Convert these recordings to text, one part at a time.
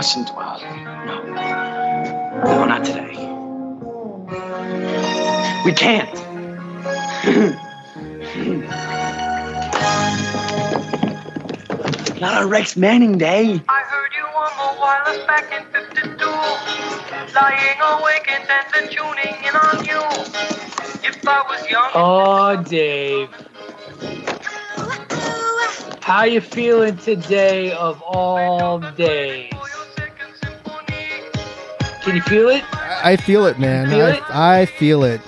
Mustn't dwell. No. No, not today. We can't. not on Rex Manning Day. I heard you on the wireless back in 52. Lying awake and then tuning in on you. If I was young. Oh, Dave. How you feeling today of all days? Can you feel it? I feel it, man. Feel I, it? I feel it.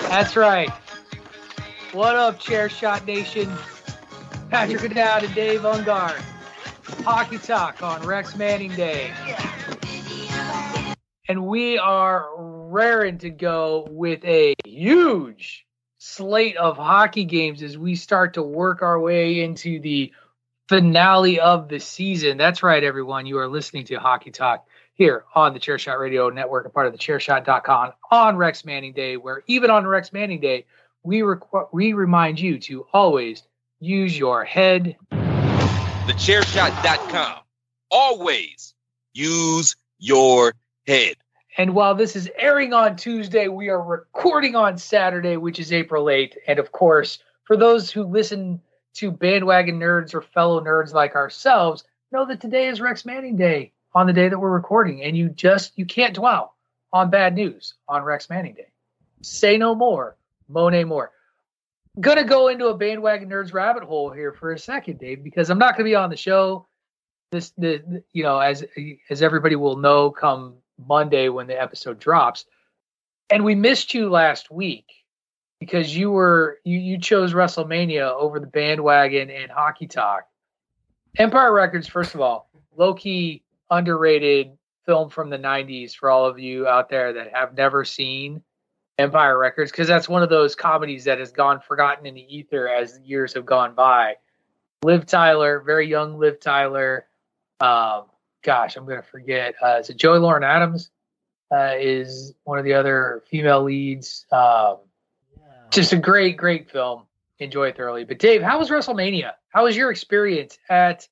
That's right. What up, Chair Shot Nation? Patrick O'Dowd and Dave Ungar. Hockey Talk on Rex Manning Day. And we are raring to go with a huge slate of hockey games as we start to work our way into the finale of the season. That's right, everyone. You are listening to Hockey Talk here on the Chairshot Radio Network, a part of the Chairshot.com on Rex Manning Day, where even on Rex Manning Day, we requ- we remind you to always use your head. The TheChairShot.com. Always use your head. And while this is airing on Tuesday, we are recording on Saturday, which is April 8th. And of course, for those who listen to bandwagon nerds or fellow nerds like ourselves, know that today is Rex Manning Day on the day that we're recording. And you just you can't dwell on bad news on Rex Manning Day. Say no more, Monet more. Gonna go into a bandwagon nerds rabbit hole here for a second, Dave, because I'm not gonna be on the show. This the you know, as as everybody will know come Monday when the episode drops. And we missed you last week because you were you you chose WrestleMania over the bandwagon and hockey talk. Empire Records, first of all, low key underrated film from the 90s for all of you out there that have never seen Empire Records, because that's one of those comedies that has gone forgotten in the ether as years have gone by. Liv Tyler, very young Liv Tyler. Um, gosh, I'm going to forget. Uh, is it Joey Lauren Adams? Uh, is one of the other female leads. Um, just a great, great film. Enjoy it thoroughly. But Dave, how was WrestleMania? How was your experience at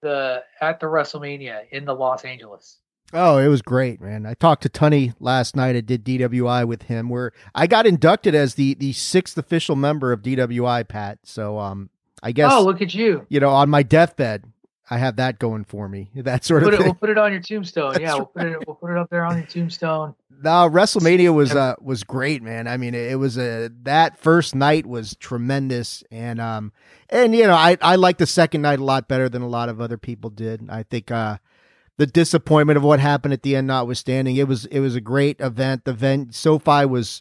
the at the WrestleMania in the Los Angeles? Oh, it was great, man. I talked to Tunney last night. I did DWI with him where I got inducted as the the sixth official member of DWI, Pat. So um I guess Oh, look at you. you know, on my deathbed, I have that going for me. That sort Put of it, thing. we'll put it on your tombstone. That's yeah, we'll put it we'll put it up there on your tombstone. No, WrestleMania was uh was great, man. I mean, it, it was a that first night was tremendous, and um and you know I I like the second night a lot better than a lot of other people did. I think uh the disappointment of what happened at the end notwithstanding, it was it was a great event. The event SoFi was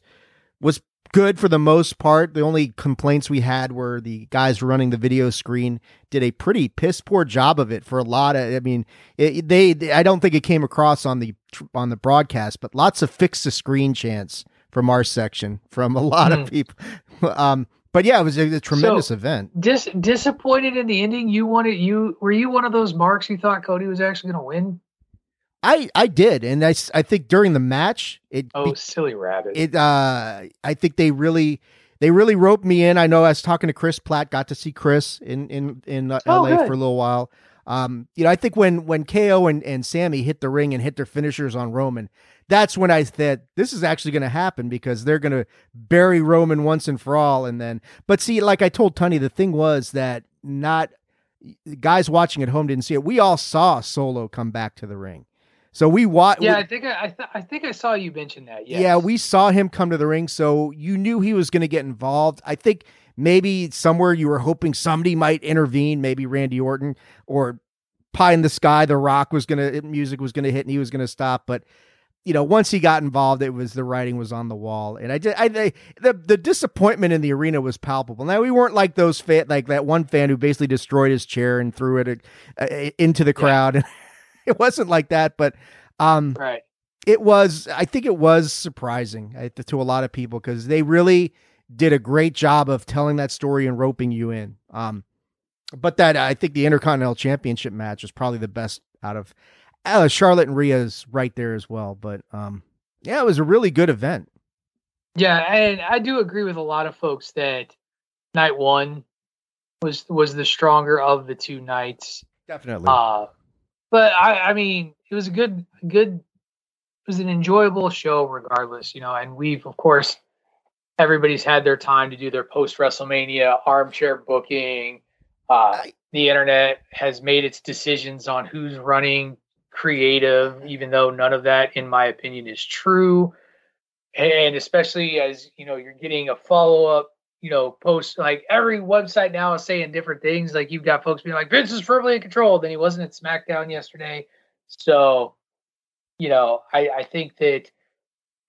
was good for the most part. The only complaints we had were the guys running the video screen did a pretty piss poor job of it for a lot of. I mean, it, they, they- I don't think it came across on the on the broadcast, but lots of fix the screen chants from our section from a lot of Hmm. people. Um, but yeah, it was a, a tremendous So- event. Dis- disappointed in the ending. You wanted you were you one of those marks you thought Cody was actually going to win? I I did, and I, I think during the match it Oh, silly rabbit! it uh I think they really they really roped me in. I know I was talking to Chris Platt, got to see Chris in in in uh, Oh, LA good. for a little while. Um, you know, I think when when KO and and Sammy hit the ring and hit their finishers on Roman, that's when I said this is actually going to happen because they're going to bury Roman once and for all. And then, but see, like I told Tunney, the thing was that not guys watching at home didn't see it. We all saw Solo come back to the ring, so we watched. yeah, I think I I, th- I think I saw you mention that. Yes. Yeah, we saw him come to the ring, so you knew he was going to get involved. I think maybe somewhere you were hoping somebody might intervene, maybe Randy Orton or Pie in the Sky. The Rock was going to music was going to hit and he was going to stop, but you know, once he got involved, it was the writing was on the wall, and I did. I, I the the disappointment in the arena was palpable. Now we weren't like those fan, like that one fan who basically destroyed his chair and threw it uh, into the crowd. it wasn't like that, but um, right. it was i think it was surprising to a lot of people because they really did a great job of telling that story and roping you in um but that i think the intercontinental championship match was probably the best out of uh, charlotte and Rhea's right there as well but um yeah it was a really good event Yeah, and I do agree with a lot of folks that night one was was the stronger of the two nights. definitely Uh, but I, I mean, it was a good, good, it was an enjoyable show regardless, you know. And we've, of course, everybody's had their time to do their post WrestleMania armchair booking. Uh, the internet has made its decisions on who's running creative, even though none of that, in my opinion, is true. And especially as you know, you're getting a follow up you know, post like every website now is saying different things. Like you've got folks being like, Vince is firmly in control. Then he wasn't at SmackDown yesterday. So, you know, I, I think that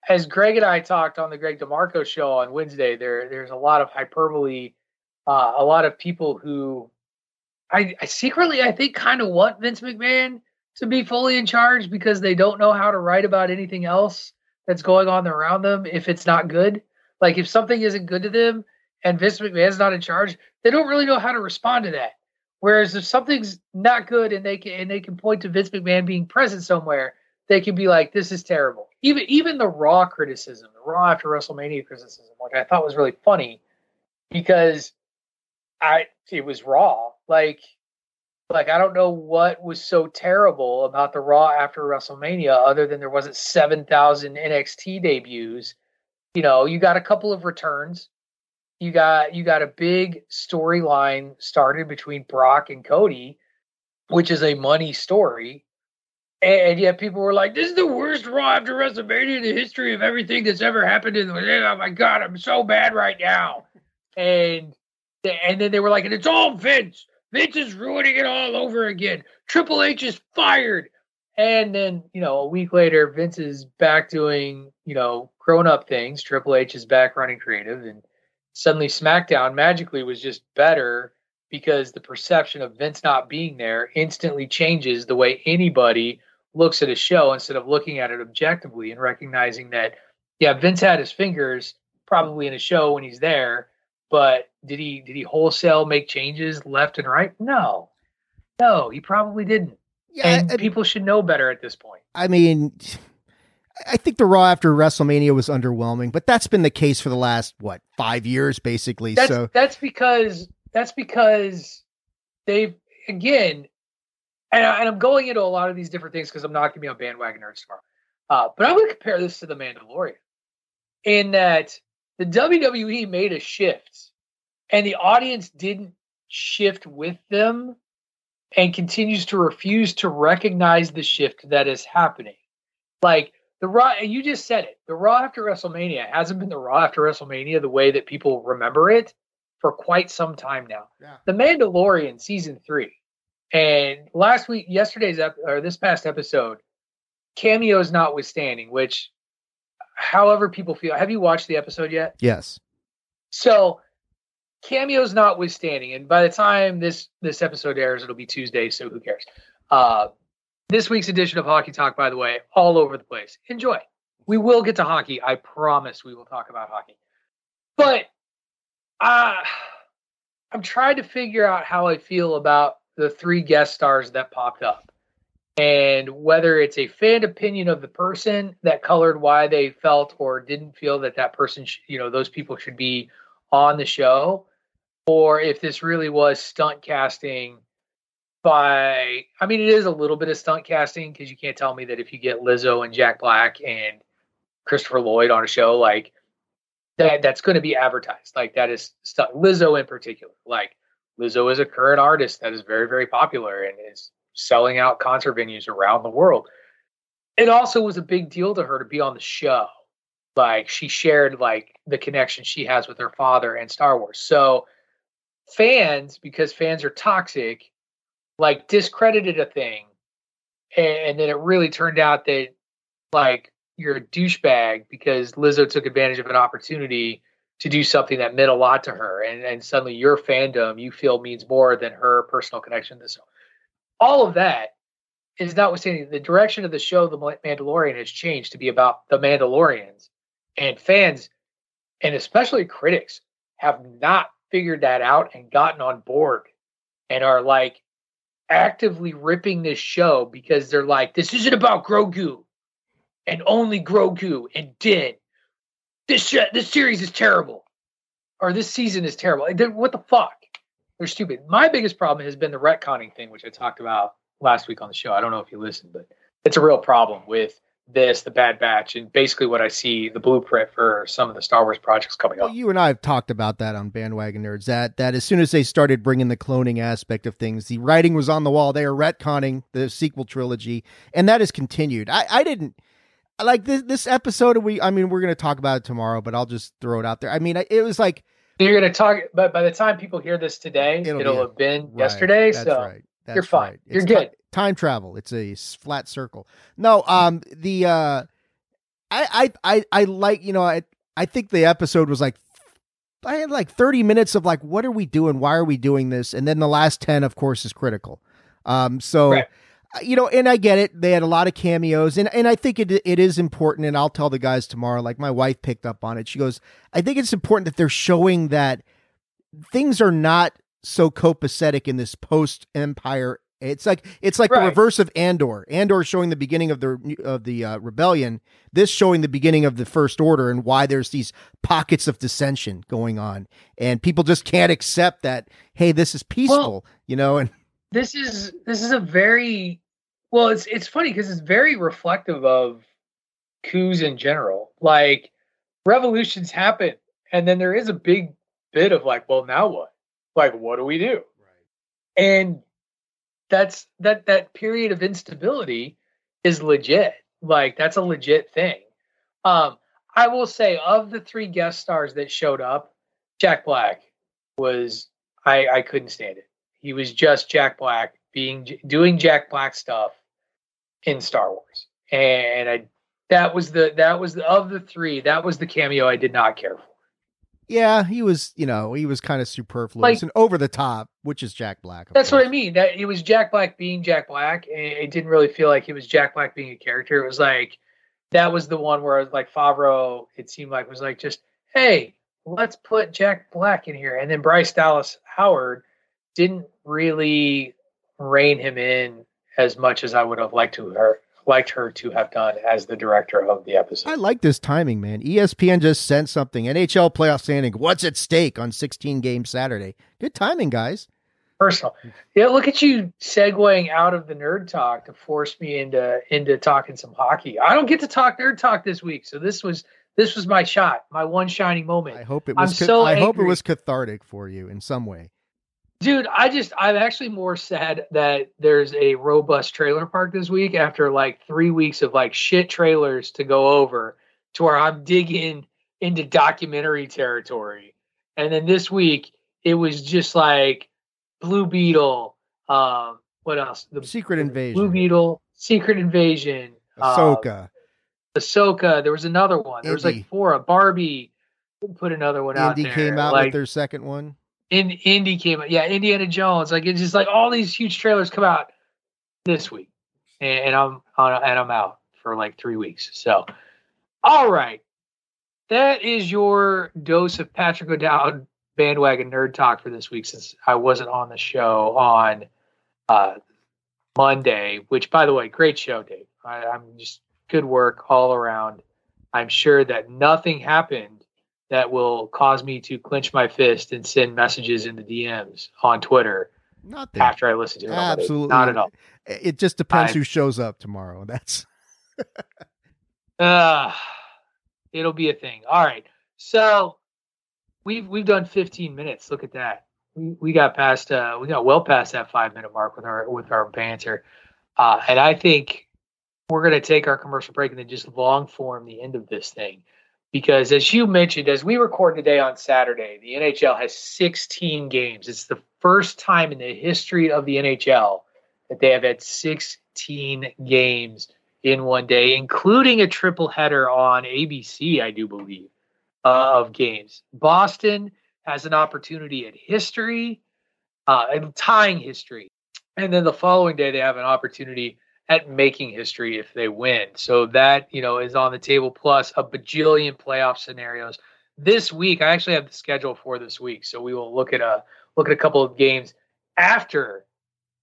as Greg and I talked on the Greg DeMarco show on Wednesday, there there's a lot of hyperbole, uh, a lot of people who I, I secretly I think kind of want Vince McMahon to be fully in charge because they don't know how to write about anything else that's going on around them if it's not good. Like if something isn't good to them and Vince McMahon's not in charge, they don't really know how to respond to that. Whereas if something's not good and they can and they can point to Vince McMahon being present somewhere, they can be like, "This is terrible." Even even the Raw criticism, the Raw after WrestleMania criticism, which I thought was really funny, because I it was Raw. Like like I don't know what was so terrible about the Raw after WrestleMania, other than there wasn't seven thousand NXT debuts. You know, you got a couple of returns you got you got a big storyline started between Brock and Cody, which is a money story. And, and yet people were like, "This is the worst Raw after WrestleMania in the history of everything that's ever happened in the Oh my god, I'm so bad right now." And and then they were like, "And it's all Vince. Vince is ruining it all over again. Triple H is fired." And then you know a week later, Vince is back doing you know grown up things. Triple H is back running creative and suddenly SmackDown magically was just better because the perception of Vince not being there instantly changes the way anybody looks at a show instead of looking at it objectively and recognizing that yeah, Vince had his fingers probably in a show when he's there, but did he did he wholesale make changes left and right? No. No, he probably didn't. Yeah, and I- people should know better at this point. I mean, I think the Raw after WrestleMania was underwhelming, but that's been the case for the last what five years, basically. That's so that's because that's because they've again, and, I, and I'm going into a lot of these different things because I'm not going to be on bandwagon nerds tomorrow. Uh, but I would compare this to the Mandalorian in that the WWE made a shift, and the audience didn't shift with them, and continues to refuse to recognize the shift that is happening. Like the Raw, you just said it. The Raw after WrestleMania hasn't been the Raw after WrestleMania the way that people remember it for quite some time now. Yeah. The Mandalorian season three, and last week, yesterday's ep- or this past episode, cameos notwithstanding, which, however people feel. Have you watched the episode yet? yes, So cameos notwithstanding, and by the time this this episode airs, it'll be Tuesday, so who cares? Uh, this week's edition of Hockey Talk, by the way, all over the place. Enjoy. We will get to hockey. I promise we will talk about hockey. But uh, I'm trying to figure out how I feel about the three guest stars that popped up and whether it's a fan opinion of the person that colored why they felt or didn't feel that that person, sh- you know, those people should be on the show, or if this really was stunt casting by, I mean, it is a little bit of stunt casting because you can't tell me that if you get Lizzo and Jack Black and Christopher Lloyd on a show, like that, that's going to be advertised. Like that is stunt. Lizzo in particular, like Lizzo is a current artist that is very, very popular and is selling out concert venues around the world. It also was a big deal to her to be on the show. Like she shared like the connection she has with her father and Star Wars. So fans, because fans are toxic, like discredited a thing. And, then it really turned out that like you're a douchebag because Lizzo took advantage of an opportunity to do something that meant a lot to her. And, and suddenly your fandom you feel means more than her personal connection to show. All of that is notwithstanding the direction of the show, The Mandalorian has changed to be about the Mandalorians. And fans, and especially critics, have not figured that out and gotten on board and are like actively ripping this show because they're like, this isn't about Grogu and only Grogu and Din. This sh- this series is terrible, or this season is terrible. What the fuck? They're stupid. My biggest problem has been the retconning thing, which I talked about last week on the show. I don't know if you listened, but it's a real problem with this, the Bad Batch, and basically what I see the blueprint for some of the Star Wars projects coming Well, up. you and I have talked about that on Bandwagon Nerds. That that as soon as they started bringing the cloning aspect of things, the writing was on the wall. They are retconning the sequel trilogy, and that has continued. I, I didn't like this this episode. We I mean we're going to talk about it tomorrow, but I'll just throw it out there. I mean it was like You're going to talk, but by the time people hear this today, It'll it'll, be- have been right, yesterday. That's so right. That's you're fine. right. You're It's good. Time travel. It's a flat circle. No, um, the uh, I I I I like you know I I think the episode was like I had like thirty minutes of like what are we doing? Why are we doing this? And then the last ten, of course, is critical. Um, so. Right. uh, You know, and I get it. They had a lot of cameos, and, and I think it it is important. And I'll tell the guys tomorrow. Like my wife picked up on it. She goes, "I think it's important that they're showing that things are not so copacetic in this post Empire. It's like it's like the reverse of Andor. Andor showing the beginning of the of the uh, rebellion. This showing the beginning of the First Order and why there's these pockets of dissension going on, and people just can't accept that. Hey, this is peaceful, you know. And this is this is a very well it's it's funny because it's very reflective of coups in general like revolutions happen and then there is a big bit of like well now what like what do we do Right. and that's that that period of instability is legit. Like that's a legit thing. Um i will say of the three guest stars that showed up jack black was i i couldn't stand it. He was just Jack Black being doing Jack Black stuff in Star Wars, and I that was the that was the, of the three that was the cameo I did not care for. Yeah, he was, you know, he was kind of superfluous Like- and over the top, which is Jack Black. That's what I mean. That it was Jack Black being Jack Black, and it didn't really feel like it was Jack Black being a character. It was like that was the one where I was like Favreau, it seemed like was like just, hey, let's put Jack Black in here, and then Bryce Dallas Howard didn't really rein him in as much as I would have liked to her liked her to have done as the director of the episode. I like this timing, man. ESPN just sent something. NHL playoff standing. What's at stake on 16 game Saturday? Good timing, guys. personal. Yeah, look at you segueing out of the nerd talk to force me into into talking some hockey. I don't get to talk nerd talk this week, so this was this was my shot, my one shining moment. I hope it I'm was. ca- so I hope it was cathartic for you in some way. Dude, I just I'm actually more sad that there's a robust trailer park this week after like three weeks of like shit trailers to go over to where I'm digging into documentary territory. And then this week it was just like Blue Beetle, um, what else? The Secret Invasion. Blue Beetle, Secret Invasion, uh, Ahsoka. Ahsoka. There was another one. There was like four. A Barbie put another one out Indy came out like, with their second one. In Indy came out. Yeah, Indiana Jones. Like it's just like all these huge trailers come out this week, and, and I'm on and I'm out for like three weeks. So, all right, that is your dose of Patrick O'Dowd bandwagon nerd talk for this week. Since I wasn't on the show on uh, Monday, which by the way, great show, Dave. I, I'm just good work all around. I'm sure that nothing happened that will cause me to clench my fist and send messages in the DMs on Twitter Not that. after I listen to it. Absolutely Not at all. It just depends I- who shows up tomorrow. That's Uh, it'll be a thing. All right. So we've we've done 15 minutes. Look at that. We we got past uh we got well past that five minute mark with our with our banter. Uh, and I think we're gonna take our commercial break and then just long form the end of this thing. Because as you mentioned, as we record today on Saturday, the NHL has 16 games. It's the first time in the history of the NHL that they have had 16 games in one day, including a triple header on ABC, I do believe, uh, of games. Boston has an opportunity at history, uh, and tying history. And then the following day, they have an opportunity at making history if they win. So that, you know, is on the table, plus a bajillion playoff scenarios. This week, I actually have the schedule for this week. So we will look at a look at a couple of games after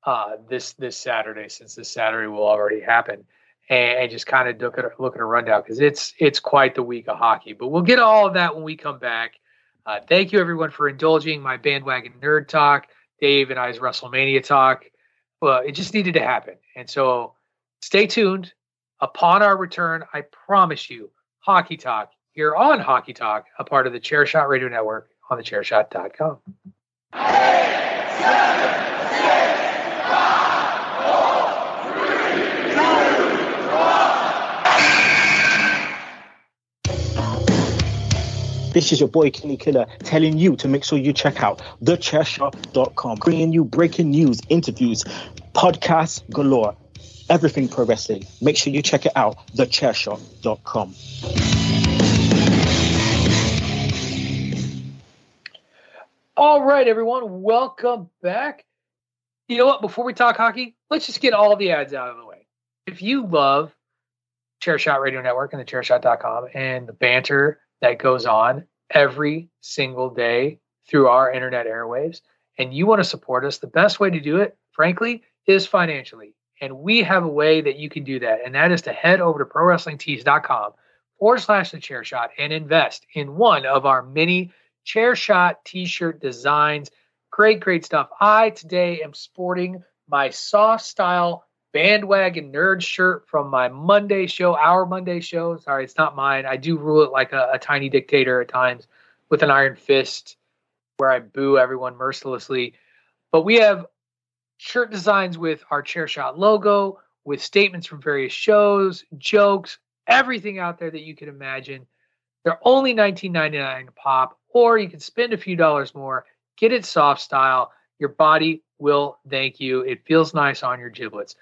uh, this this Saturday, since this Saturday will already happen and, and just kind of look at look at a rundown because it's it's quite the week of hockey. But we'll get all of that when we come back. Uh, thank you everyone for indulging my bandwagon nerd talk, Dave and I's WrestleMania talk. Well, it just needed to happen, and so stay tuned. Upon our return, I promise you, Hockey Talk here on Hockey Talk, a part of the Chairshot Radio Network on the thechairshot.com. This is your boy Kenny Killer telling you to make sure you check out thechairshot.com, bringing you breaking news, interviews, podcasts galore, everything pro wrestling. Make sure you check it out, thechairshot.com. All right, everyone, welcome back. You know what? Before we talk hockey, let's just get all the ads out of the way. If you love Chairshot Radio Network and the chairshot.com and the banter that goes on every single day through our internet airwaves, and you want to support us, the best way to do it, frankly, is financially. And we have a way that you can do that, and that is to head over to prowrestlingtees.com forward slash the chair shot and invest in one of our many chair shot t-shirt designs great great stuff i today am sporting my soft style bandwagon nerd shirt from my monday show our monday show sorry it's not mine i do rule it like a, a tiny dictator at times with an iron fist where i boo everyone mercilessly but we have shirt designs with our chair shot logo with statements from various shows jokes everything out there that you can imagine they're only $19.99 a pop, or you can spend a few dollars more, get it soft style. Your body will thank you. It feels nice on your giblets.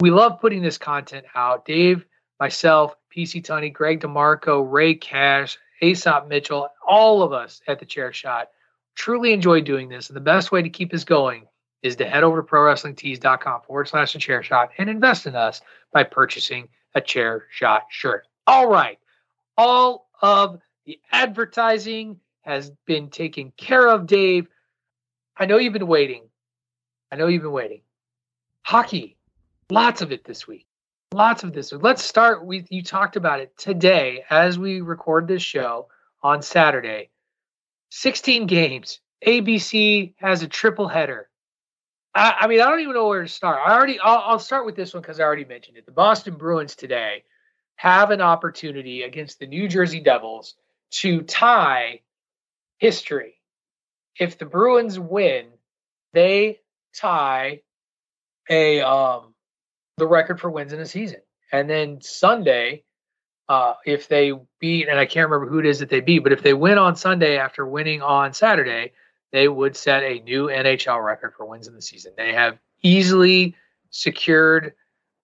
We love putting this content out. Dave, myself, PC Tunney, Greg DeMarco, Ray Cash, Aesop Mitchell, all of us at the Chair Shot truly enjoy doing this. And the best way to keep us going is to head over to prowrestlingtees.com forward slash the chair shot and invest in us by purchasing a chair shot shirt. All right. All of the advertising has been taken care of, Dave. I know you've been waiting. I know you've been waiting. Hockey, lots of it this week. Lots of this. Let's start with you talked about it today as we record this show on Saturday. 16 games. ABC has a triple header. I, I mean, I don't even know where to start. I already, I'll, I'll start with this one because I already mentioned it. The Boston Bruins today have an opportunity against the New Jersey Devils to tie history. If the Bruins win, they tie a um the record for wins in a season. And then Sunday, uh, if they beat, and I can't remember who it is that they beat, but if they win on Sunday after winning on Saturday, they would set a new NHL record for wins in the season. They have easily secured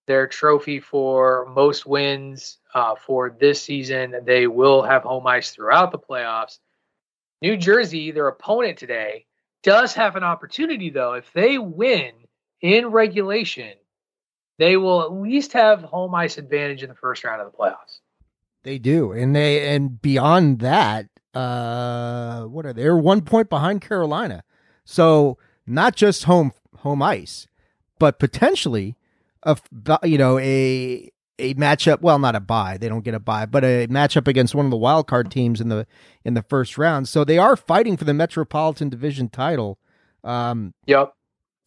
their trophy for most wins uh, for this season. They will have home ice throughout the playoffs. New Jersey, their opponent today, does have an opportunity, though. If they win in regulation, they will at least have home ice advantage in the first round of the playoffs. They do, and they and beyond that, uh, what are they? They're one point behind Carolina, so not just home home ice, but potentially a you know a a matchup. Well, not a bye; they don't get a bye, but a matchup against one of the wild card teams in the in the first round. So they are fighting for the Metropolitan Division title. Um, yep.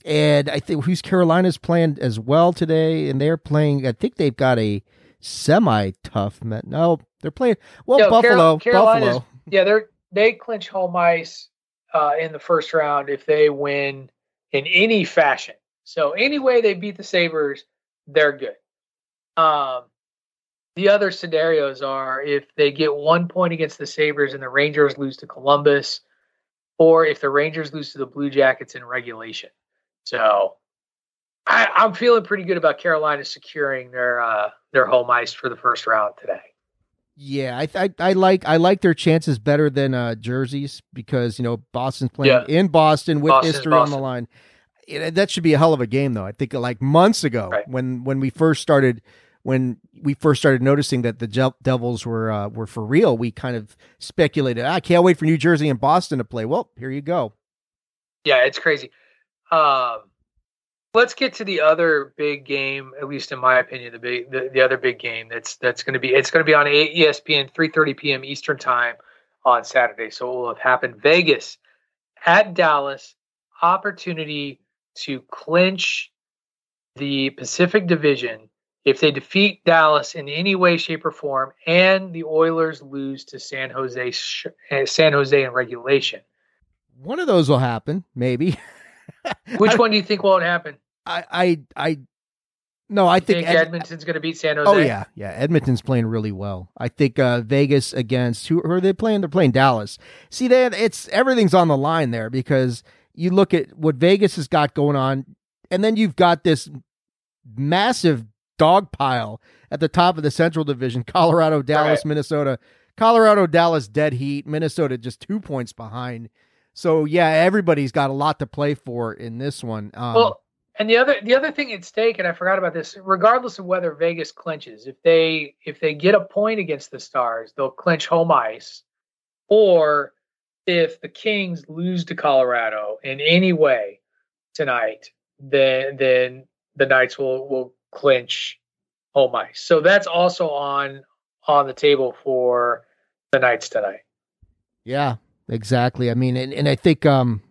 And I think who's Carolina's playing as well today, and they're playing. I think they've got a semi tough. Met. No, they're playing. Well, Yo, Buffalo. Carol- Buffalo. Yeah, they're they clinch home ice uh, in the first round if they win in any fashion. So any way they beat the Sabres, they're good. Um, the other scenarios are if they get one point against the Sabres and the Rangers lose to Columbus, or if the Rangers lose to the Blue Jackets in regulation. So I, I'm feeling pretty good about Carolina securing their uh, their home ice for the first round today. Yeah, I, I, I like I like their chances better than uh, Jersey's because you know Boston's playing Yeah. in Boston with Boston's history on the line. It- that should be a hell of a game, though. I think like months ago Right. when when we first started when we first started noticing that the Devils were uh, were for real, we kind of speculated. I can't wait for New Jersey and Boston to play. Well, here you go. Yeah, it's crazy. Um, let's get to the other big game, at least in my opinion, the big the, the other big game that's that's going to be it's going to be on ESPN 3:30 p.m. Eastern time on Saturday. So it will have happened. Vegas at Dallas, opportunity to clinch the Pacific Division if they defeat Dallas in any way, shape, or form, and the Oilers lose to San Jose eh, San Jose in regulation. One of those will happen, maybe. Which I- one do you think won't happen? I I I no, I think think Ed- Edmonton's going to beat San Jose. Oh yeah, yeah. Edmonton's playing really well. I think uh, Vegas against who, who are they playing? They're playing Dallas. See, they it's everything's on the line there because you look at what Vegas has got going on, and then you've got this massive dog pile at the top of the Central Division: Colorado, Dallas, Right. Minnesota. Colorado, Dallas, dead heat. Minnesota just two points behind. So yeah, everybody's got a lot to play for in this one. Um, Well, and the other the other thing at stake, and I forgot about this. Regardless of whether Vegas clinches, if they if they get a point against the Stars, they'll clinch home ice. Or if the Kings lose to Colorado in any way tonight, then then the Knights will will clinch home ice. So that's also on on the table for the Knights tonight. Yeah, exactly. I mean, and, and I think um,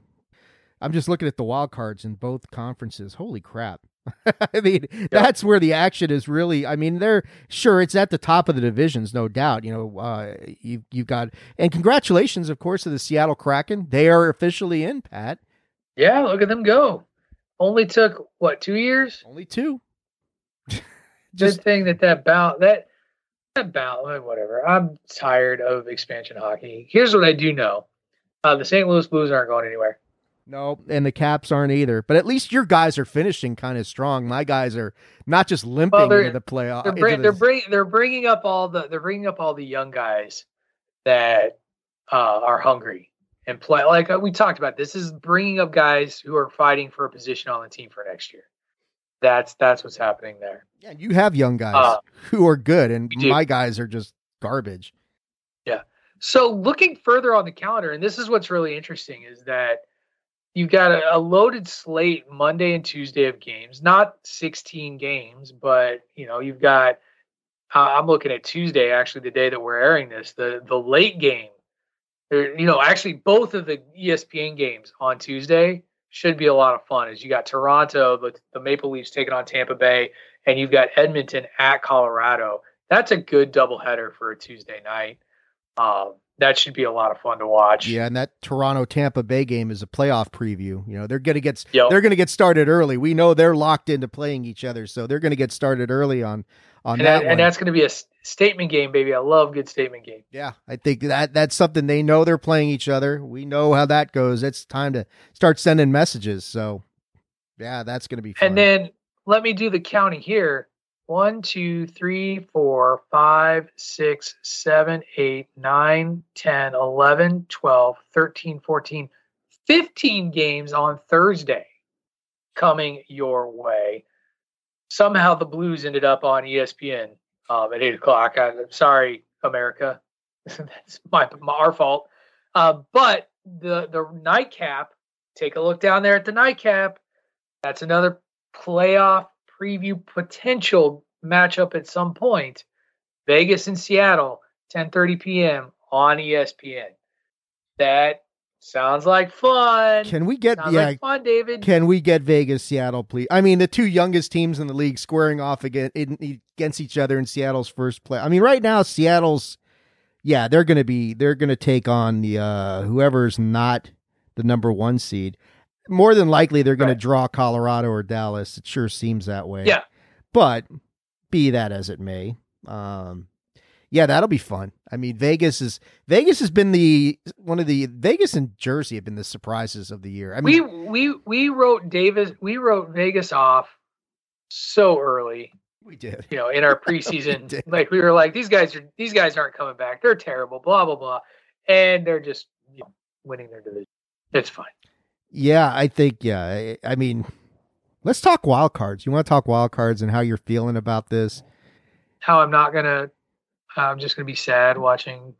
I'm just looking at the wild cards in both conferences. Holy crap! I mean, that's where the action is really. I mean, they're sure it's at the top of the divisions, no doubt. You know, uh, you you got and congratulations, of course, to the Seattle Kraken. They are officially in. Pat, Yeah, look at them go. Only took what two years? only two. Good thing that that bout that that bout whatever. I'm tired of expansion hockey. Here's what I do know: uh, the St. Louis Blues aren't going anywhere. No, and the Caps aren't either. But at least your guys are finishing kind of strong. My guys are not just limping Well, into the playoff. They're bring, the- they're bring, they're bringing up all the they're bringing up all the young guys that uh, are hungry and play. Like uh, we talked about, this is bringing up guys who are fighting for a position on the team for next year. That's that's what's happening there. Yeah, you have young guys Uh, who are good, and my guys are just garbage. So looking further on the calendar, and this is what's really interesting, is that you've got a, a loaded slate Monday and Tuesday of games, not 16 games, but you know you've got. Uh, I'm looking at Tuesday, actually, the day that we're airing this, the the late game. You know, actually, both of the ESPN games on Tuesday should be a lot of fun. As you got Toronto, the, the Maple Leafs taking on Tampa Bay, and you've got Edmonton at Colorado. That's a good doubleheader for a Tuesday night. Um, that should be a lot of fun to watch. Yeah, and that Toronto Tampa Bay game is a playoff preview. You know, they're gonna get Yep. they're gonna get started early. We know they're locked into playing each other, so they're gonna get started early on on and, that, and that's going to be a statement game, baby. I love good statement game. yeah, I think that that's something they know they're playing each other. We know how that goes. It's time to start sending messages. So, yeah, that's gonna be fun. And then let me do the counting here. One, two, three, four, five, six, seven, eight, nine, 10, 11, 12, 13, 14, 15 games on Thursday coming your way. Somehow the Blues ended up on ESPN um, at 8 o'clock. I, I'm sorry, America. That's my, my our fault. Uh, but the the nightcap, take a look down there at the nightcap. That's another playoff preview potential matchup at some point. Vegas and Seattle, 10:30 p.m. on ESPN. That sounds like fun. can we get sounds yeah? like fun, David. Can we get Vegas, Seattle, please? I mean, the two youngest teams in the league squaring off against against each other in Seattle's first play. I mean, right now, Seattle's, yeah, they're going to be they're going to take on the uh whoever's not the number one seed. More than likely, they're going Right. to draw Colorado or Dallas. It sure seems that way. Yeah. but be that as it may, um, yeah, that'll be fun. I mean, Vegas is Vegas has been the one of the Vegas and Jersey have been the surprises of the year. I mean, we we we wrote Davis we wrote Vegas off so early, we did. you know, in our preseason. did. like we were like, these guys are these guys aren't coming back. They're terrible, blah blah blah. And they're just you know, winning their division. It's fine. Yeah, I think yeah. I, I mean, let's talk wild cards. You want to talk wild cards and how you're feeling about this? How I'm not gonna I'm just gonna be sad watching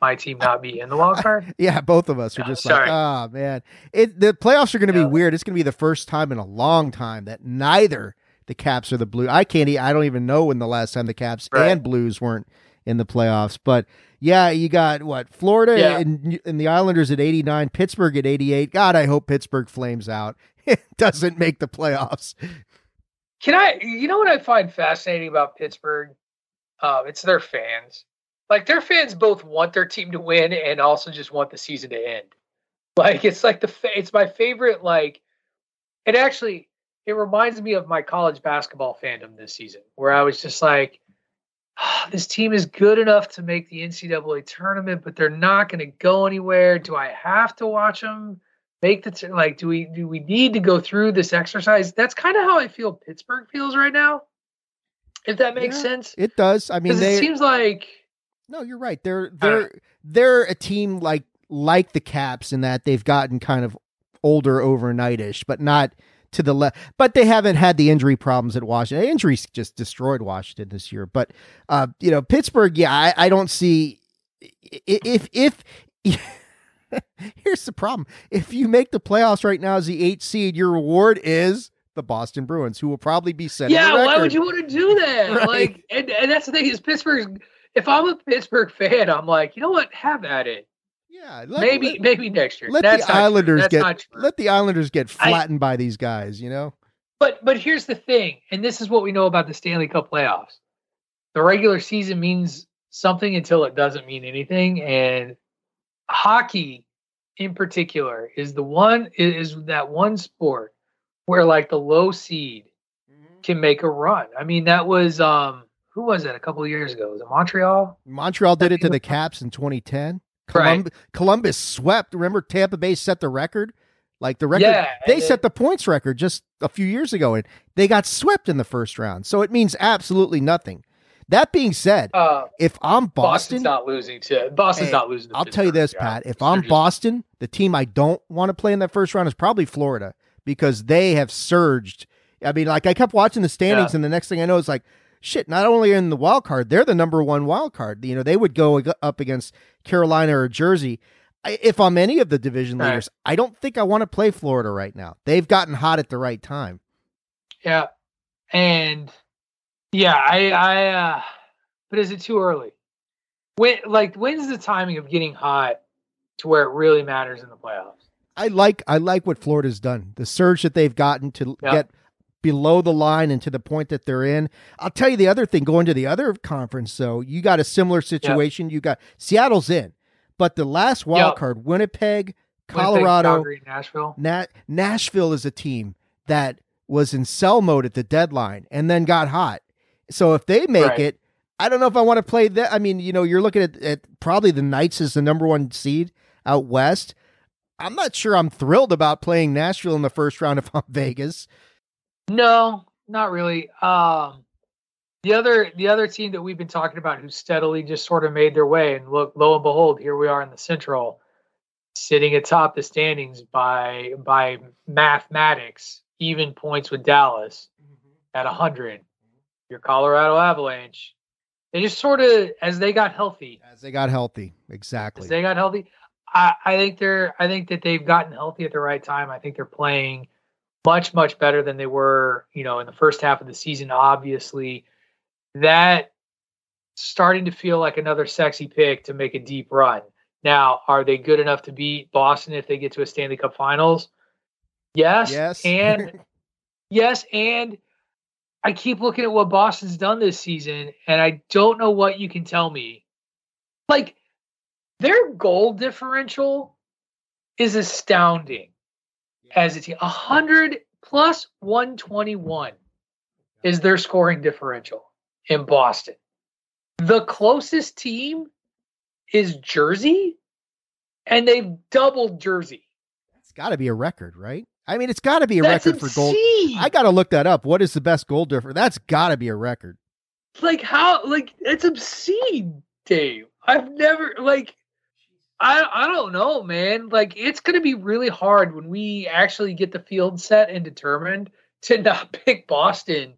my team not be in the wild card. Yeah, both of us are uh, just sorry. like, oh man, it the playoffs are going to Yeah. be weird. It's going to be the first time in a long time that neither the Caps or the Blues. I can't. I don't even know when the last time the Caps Right. and Blues weren't in the playoffs. But yeah, you got what Florida Yeah. and, and the Islanders at 89, Pittsburgh at 88. God, I hope Pittsburgh flames out. It doesn't make the playoffs. Can I? You know what I find fascinating about Pittsburgh? Um, it's their fans. Like their fans both want their team to win and also just want the season to end. Like it's like the fa- it's my favorite. Like it actually it reminds me of my college basketball fandom this season, where I was just like, "Ah, this team is good enough to make the NCAA tournament, but they're not going to go anywhere. Do I have to watch them? make the t- like do we do we need to go through this exercise that's kind of how i feel pittsburgh feels right now if that makes Yeah, sense It does. I mean, they it seems like No, you're right. They're they're they're a team like like the Caps in that they've gotten kind of older overnightish, but not to the left. But they haven't had the injury problems at Washington. Injuries just destroyed Washington this year. But uh, you know, Pittsburgh. Yeah, I, I don't see i- if if. Here's the problem. If you make the playoffs right now as the eight seed, your reward is the Boston Bruins, who will probably be setting yeah why would you want to do that Right. like and, and that's the thing is pittsburgh if i'm a pittsburgh fan i'm like you know what have at it Yeah, let- maybe let- maybe next year let that's the. Islanders get let the Islanders get I- flattened by these guys. You know, But but here's the thing, and this is what we know about the Stanley Cup playoffs. The regular season means something until it doesn't mean anything, and hockey in particular is the one is that one sport where like the low seed can make a run. I mean, that was um who was it a couple of years ago? Was it Montreal? Montreal did it to the Caps in 2010. Right. Columbus swept. Remember, Tampa Bay set the record. Like the record, Yeah, they set the points record just a few years ago, and they got swept in the first round. So it means absolutely nothing. That being said, Uh, if I'm Boston's Boston, not losing to Boston's Hey, not losing. To I'll tell you this. Pat. If I'm Boston, the team I don't want to play in that first round is probably Florida because they have surged. I mean, like I kept watching the standings, Yeah. and the next thing I know is like, shit. Not only in the wild card, they're the number one wild card. You know, they would go up against Carolina or Jersey. I, if I'm any of the division Right. leaders, I don't think I want to play Florida right now. They've gotten hot at the right time. Yeah, and yeah, I, I, uh, but is it too early? When, like, when's the timing of getting hot to where it really matters in the playoffs? I like I like what Florida's done. The surge that they've gotten to Yeah. get below the line and to the point that they're in. I'll tell you the other thing going to the other conference though, you got a similar situation. You got Seattle's in, but the last wild Yeah. card, Winnipeg, Winnipeg, Colorado, Calgary, Nashville. Na- Nashville is a team that was in sell mode at the deadline and then got hot. So if they make Right. it, I don't know if I want to play that. I mean, you know, you're looking at, at probably the Knights as the number one seed out west. I'm not sure I'm thrilled about playing Nashville in the first round if I'm Vegas. No, not really. Um, the other the other team that we've been talking about who steadily just sort of made their way, and look, lo and behold, here we are in the Central, sitting atop the standings by by mathematics, even points with Dallas at hundred. Your Colorado Avalanche, they just sort of as they got healthy, As they got healthy. Exactly. as they got healthy. I, I think they're I think that they've gotten healthy at the right time. I think they're playing much, much better than they were, you know, in the first half of the season, obviously. That starting to feel like another sexy pick to make a deep run. Now, are they good enough to beat Boston if they get to a Stanley Cup finals? Yes. Yes. And yes, and I keep looking at what Boston's done this season, and I don't know what you can tell me. Like their goal differential is astounding as a team. A hundred plus one twenty one is their scoring differential in Boston. The closest team is Jersey, and they've doubled Jersey. it's got to be a record, right? I mean, it's got to be a That's record for gold. I got to look that up. What is the best goal difference? That's got to be a record. like how like it's obscene dave i've never like i i don't know man like it's gonna be really hard when we actually get the field set and determined to not pick boston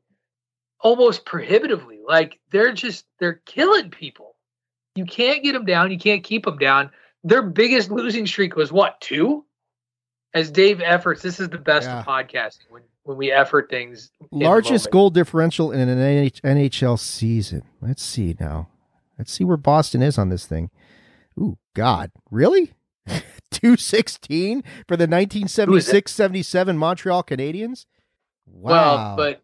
almost prohibitively like they're just they're killing people you can't get them down you can't keep them down their biggest losing streak was what two as dave efforts this is the best Yeah. of podcasting when when we effort things Largest goal differential in an NH- NHL season. Let's see now. Let's see where Boston is on this thing. Ooh, God. Really? 216 for the 1976 77 Montreal Canadiens? Wow. Well, but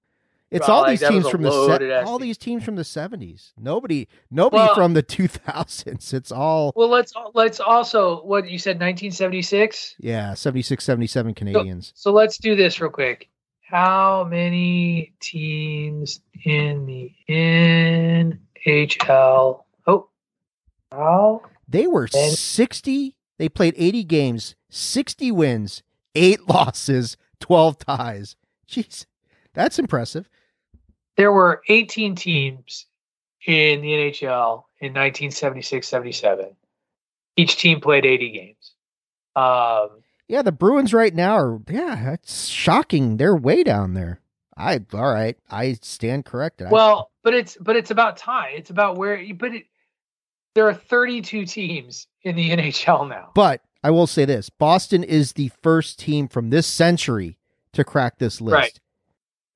It's all like, these teams from the se- all these teams from the seventies. Nobody, nobody Well- from the two thousands. It's all Well, let's let's also what you said 1976. yeah, 76, 77 Canadiens. So let's do this real quick. How many teams in the NHL? Oh, how? They were And- sixty. They played eighty games, sixty wins, eight losses, twelve ties. Jeez, that's impressive. There were 18 teams in the NHL in 1976-77. Each team played 80 games. Um, Yeah, the Bruins right now are yeah, that's shocking. They're way down there. I all right. I stand corrected. I- well, but it's but it's about time. It's about where. But it, there are 32 teams in the NHL now. But I will say this: Boston is the first team from this century to crack this list. Right.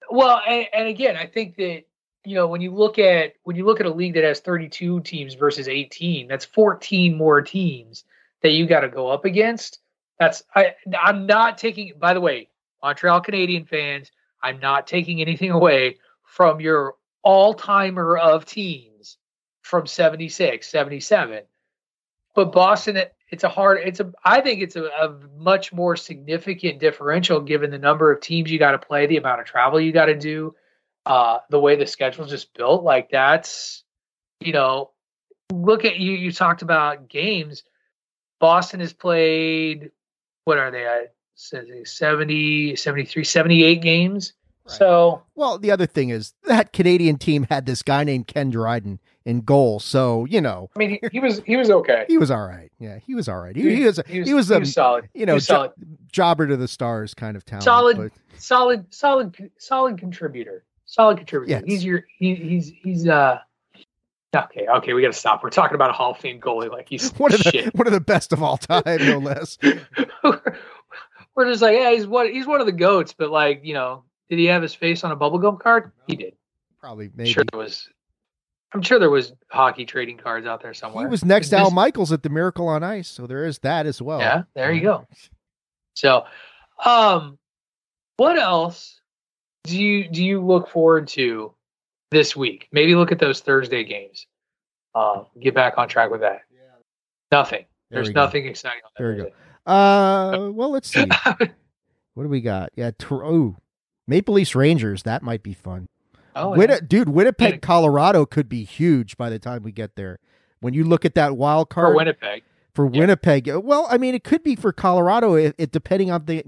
Well, and, and again, I think that you know when you look at when you look at a league that has 32 teams versus 18, that's 14 more teams that you got to go up against. That's I I'm not taking. By the way, Montreal Canadian fans, I'm not taking anything away from your all timer of teams from 76, 77. But Boston, it's a hard. It's a. I think it's a, a much more significant differential given the number of teams you got to play, the amount of travel you got to do, uh, the way the schedule's just built. Like that's, you know, look at you. You talked about games. Boston has played. What are they at? 70, 73, 78 games. So Well, the other thing is that Canadian team had this guy named Ken Dryden in goal, so you know I mean, he, he was he was okay. he was all right. Yeah, he was all right. He, He- he was he was- he was a was solid. You know, was jo- jobber to the stars kind of talent. solid, but- solid, solid, solid contributor. Solid contributor. Yes. He's your he, he's he's uh okay okay we got to stop. We're talking about a Hall of Fame goalie like he's one of the one of the best of all time, no less. We're just like yeah he's one he's one of the goats, but like you know did he have his face on a bubblegum card? He did. Probably maybe. Sure there was. I'm sure there was hockey trading cards out there somewhere. He was next to Al Michaels at the Miracle on Ice, so there is that as well. Yeah, there you go. So, um, what else do you do you look forward to this week? Maybe look at those Thursday games. Uh, get back on track with that. Nothing. There There's we go. nothing exciting on There we go. Uh, well, let's see. what do we got? Yeah, Tor- ooh, Maple Leafs Rangers. That might be fun. Oh, yeah. dude, Winnipeg, Colorado could be huge by the time we get there. When you look at that wild card for Winnipeg. for Winnipeg, uh, well, I mean, it could be for Colorado. It, it depending on the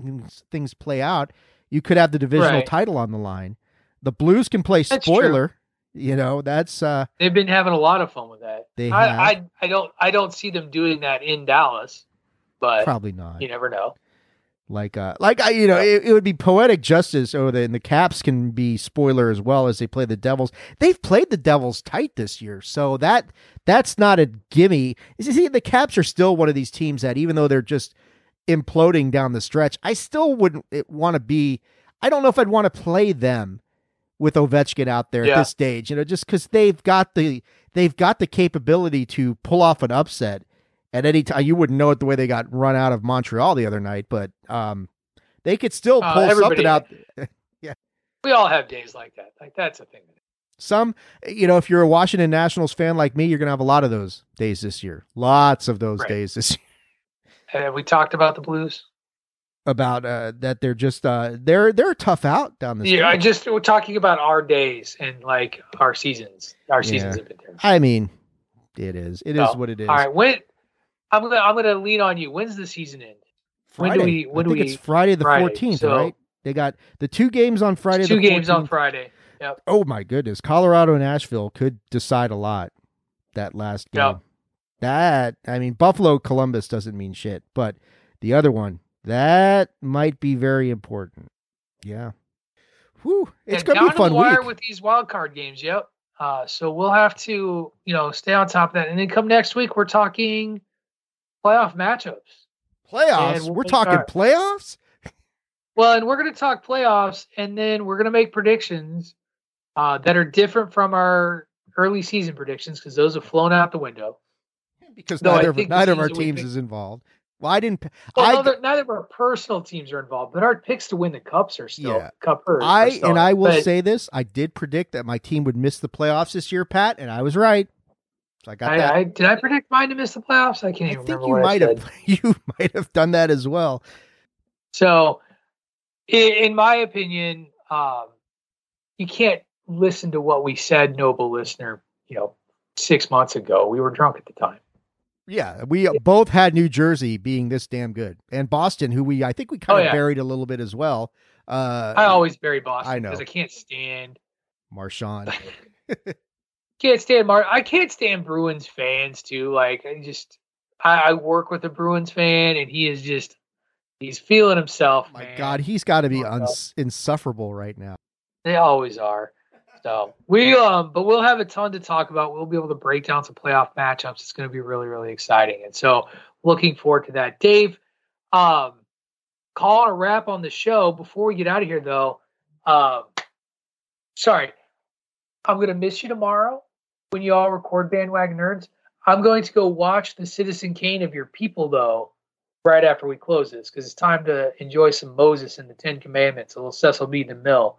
things play out, you could have the divisional Right. title on the line. The Blues can play That's true. spoiler. You know, that's uh, They've been having a lot of fun with that. They I. I I don't I don't see them doing that in Dallas, but probably not. you never know. Like, uh, like I, you know, it, it would be poetic justice. Oh, the, and the Caps can be spoiler as well as they play the Devils. They've played the Devils tight this year, so that that's not a gimme. You see, the Caps are still one of these teams that, even though they're just imploding down the stretch, I still wouldn't want to be. I don't know if I'd want to play them with Ovechkin out there at this stage. You know, just because they've got the they've got the capability to pull off an upset at any time. You wouldn't know it the way they got run out of Montreal the other night, but um, they could still Uh, pull everybody- something out. Yeah, we all have days like that. Like that's a thing. Some, you know, if you're a Washington Nationals fan like me, you're gonna have a lot of those days this year. Lots of those Right. days this year. Have we talked about the Blues? About uh, that they're just uh, they're they're tough out down the. Yeah, I just we're talking about our days and like our seasons. Our seasons Yeah. have been terrible. I mean, it is. It is So, what it is. All right, when I'm gonna I'm gonna lean on you. When's the season end? When Friday. do we? When I do we? it's Friday the fourteenth, So- right? They got the two games on Friday. Two games on Friday. Yep. Oh my goodness, Colorado and Nashville could decide a lot. That last game. Yep. That I mean, Buffalo Columbus doesn't mean shit, but the other one that might be very important. Yeah. Whew, it's And gonna be fun the wire week. with these wild card games. Yep. Uh, so we'll have to, you know, stay on top of that. And then come next week, we're talking playoff matchups. Playoffs. We'll We're talking our- playoffs. Well, and we're going to talk playoffs, and then we're going to make predictions uh, that are different from our early season predictions because those have flown out the window. Because I neither, of, neither of our teams that we teams picked- is involved. Well, I didn't. Well, I, neither, neither of our personal teams are involved, but our picks to win the cups are still Yeah. cup. Are, are I still and. I will But say this: I did predict that my team would miss the playoffs this year, Pat, and I was right. So I got I, that. I, did I predict mine to miss the playoffs? I can't I even think remember you might I have. You might have done that as well. So, in, in my opinion, um, you can't listen to what we said, noble listener. You know, six months ago, we were drunk at the time. Yeah, we both had New Jersey being this damn good, and Boston, who we I think we kind Oh, of yeah. buried a little bit as well. Uh, I always bury Boston I know. because I can't stand Marchand. can't stand Mar. I can't stand Bruins fans too. Like I just, I, I work with a Bruins fan, and he is just, he's feeling himself. My man. God, he's got to be uns- insufferable right now. They always are. So we um, but we'll have a ton to talk about. We'll be able to break down some playoff matchups. It's going to be really, really exciting, and so looking forward to that. Dave, um, calling a wrap on the show. Before we get out of here, though, um, sorry, I'm going to miss you tomorrow when you all record Bandwagon Nerds. I'm going to go watch the Citizen Kane of your people, though, right after we close this, because it's time to enjoy some Moses and the Ten Commandments, a little Cecil B. DeMille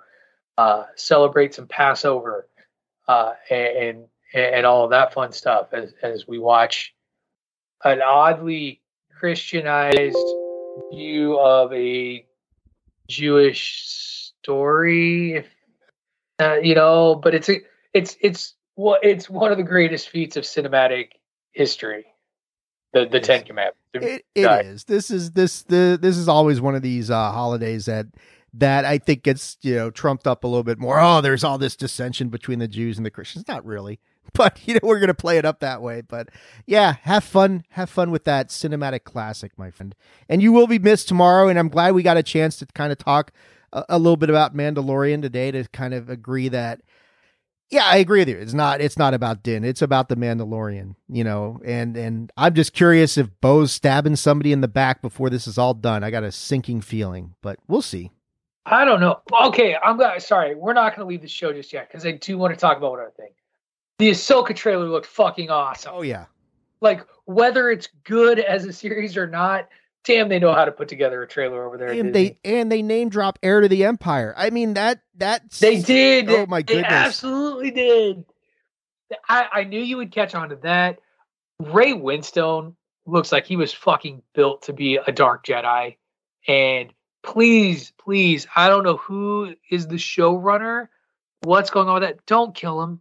uh, celebrate some Passover uh, and and all of that fun stuff as as we watch an oddly Christianized view of a Jewish story, if uh, you know. But it's a, it's it's what it's one of the greatest feats of cinematic history. The the Ten Commandments. It, it is. This is this the this is always one of these uh, holidays that that I think gets you know trumped up a little bit more. Oh, there's all this dissension between the Jews and the Christians. Not really, but you know we're gonna play it up that way. But yeah, have fun, have fun with that cinematic classic, my friend. And you will be missed tomorrow. And I'm glad we got a chance to kind of talk a, a little bit about Mandalorian today to kind of agree that. Yeah, I agree with you. It's not it's not about Din. It's about the Mandalorian, you know. And and I'm just curious if Bo's stabbing somebody in the back before this is all done. I got a sinking feeling, but we'll see. I don't know. Okay, I'm. Sorry, we're not gonna leave the show just yet because I do want to talk about one other thing. The Ahsoka trailer looked fucking awesome. Oh yeah. Like whether it's good as a series or not, damn, they know how to put together a trailer over there. And they and they name drop Heir to the Empire. I mean that that's They did. Oh my They goodness. absolutely did. I, I knew you would catch on to that. Ray Winstone looks like he was fucking built to be a dark Jedi. And please, please, I don't know who is the showrunner, what's going on with that. Don't kill him.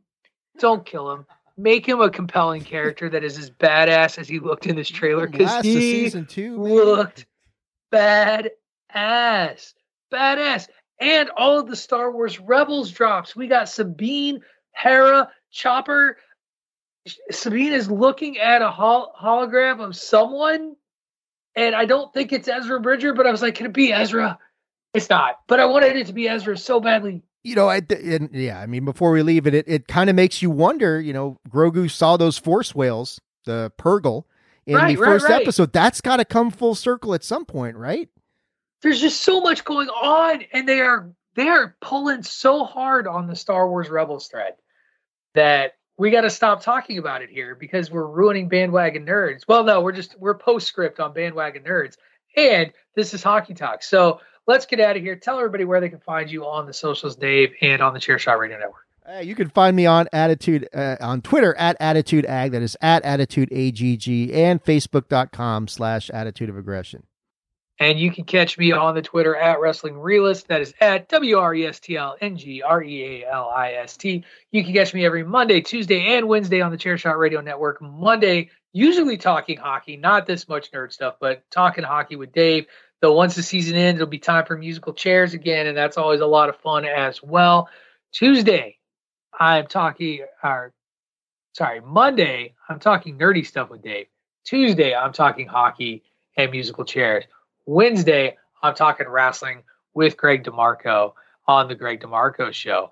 Don't kill him. Make him a compelling character that is as badass as he looked in this trailer because he season two, man. looked badass, badass, and all of the Star Wars Rebels drops. We got Sabine, Hera, Chopper. Sabine is looking at a hol- hologram of someone, and I don't think it's Ezra Bridger, but I was like, can it be Ezra? It's not, but I wanted it to be Ezra so badly. You know, I and yeah, I mean, before we leave it, it, it kind of makes you wonder. You know, Grogu saw those force whales, the Purrgil, in Right, the right, first right. episode. That's got to come full circle at some point, right? there's just so much going on and they are they are pulling so hard on the Star Wars Rebels thread that we got to stop talking about it here because we're ruining bandwagon nerds. Well, no, we're just we're postscript on bandwagon nerds, and this is hockey talk. So let's get out of here. Tell everybody where they can find you on the socials, Dave, and on the Chairshot Radio Network. Uh, you can find me on Attitude uh, on Twitter at Attitude Ag. That is at Attitude AGG and Facebook.com slash Attitude of Aggression. And you can catch me on the Twitter at Wrestling Realist. That is at W R E S T L N G R E A L I S T. You can catch me every Monday, Tuesday, and Wednesday on the Chairshot Radio Network. Monday, usually talking hockey, not this much nerd stuff, but talking hockey with Dave. Though once the season ends, it'll be time for musical chairs again, and that's always a lot of fun as well. Tuesday, I'm talking, or sorry, Monday, I'm talking nerdy stuff with Dave. Tuesday, I'm talking hockey and musical chairs. Wednesday, I'm talking wrestling with Greg DeMarco on the Greg DeMarco show.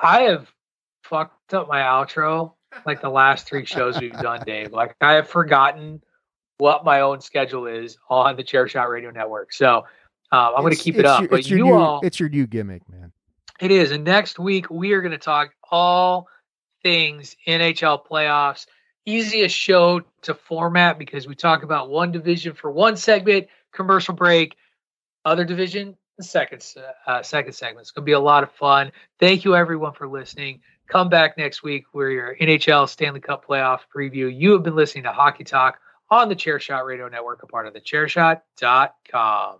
I have fucked up my outro like the last three shows we've done, Dave. Like I have forgotten what my own schedule is on the Chairshot Radio Network. So um, I'm going to keep it up. your- but it's your you new- all, it's your new gimmick, man. it is. And next week we are going to talk all things NHL playoffs. Easiest show to format because we talk about one division for one segment, commercial break, other division, the second uh, second segment. It's going to be a lot of fun. Thank you everyone for listening. Come back next week where your NHL Stanley Cup playoff preview. You have been listening to Hockey Talk on the Chairshot Radio Network, a part of the Chairshot.com.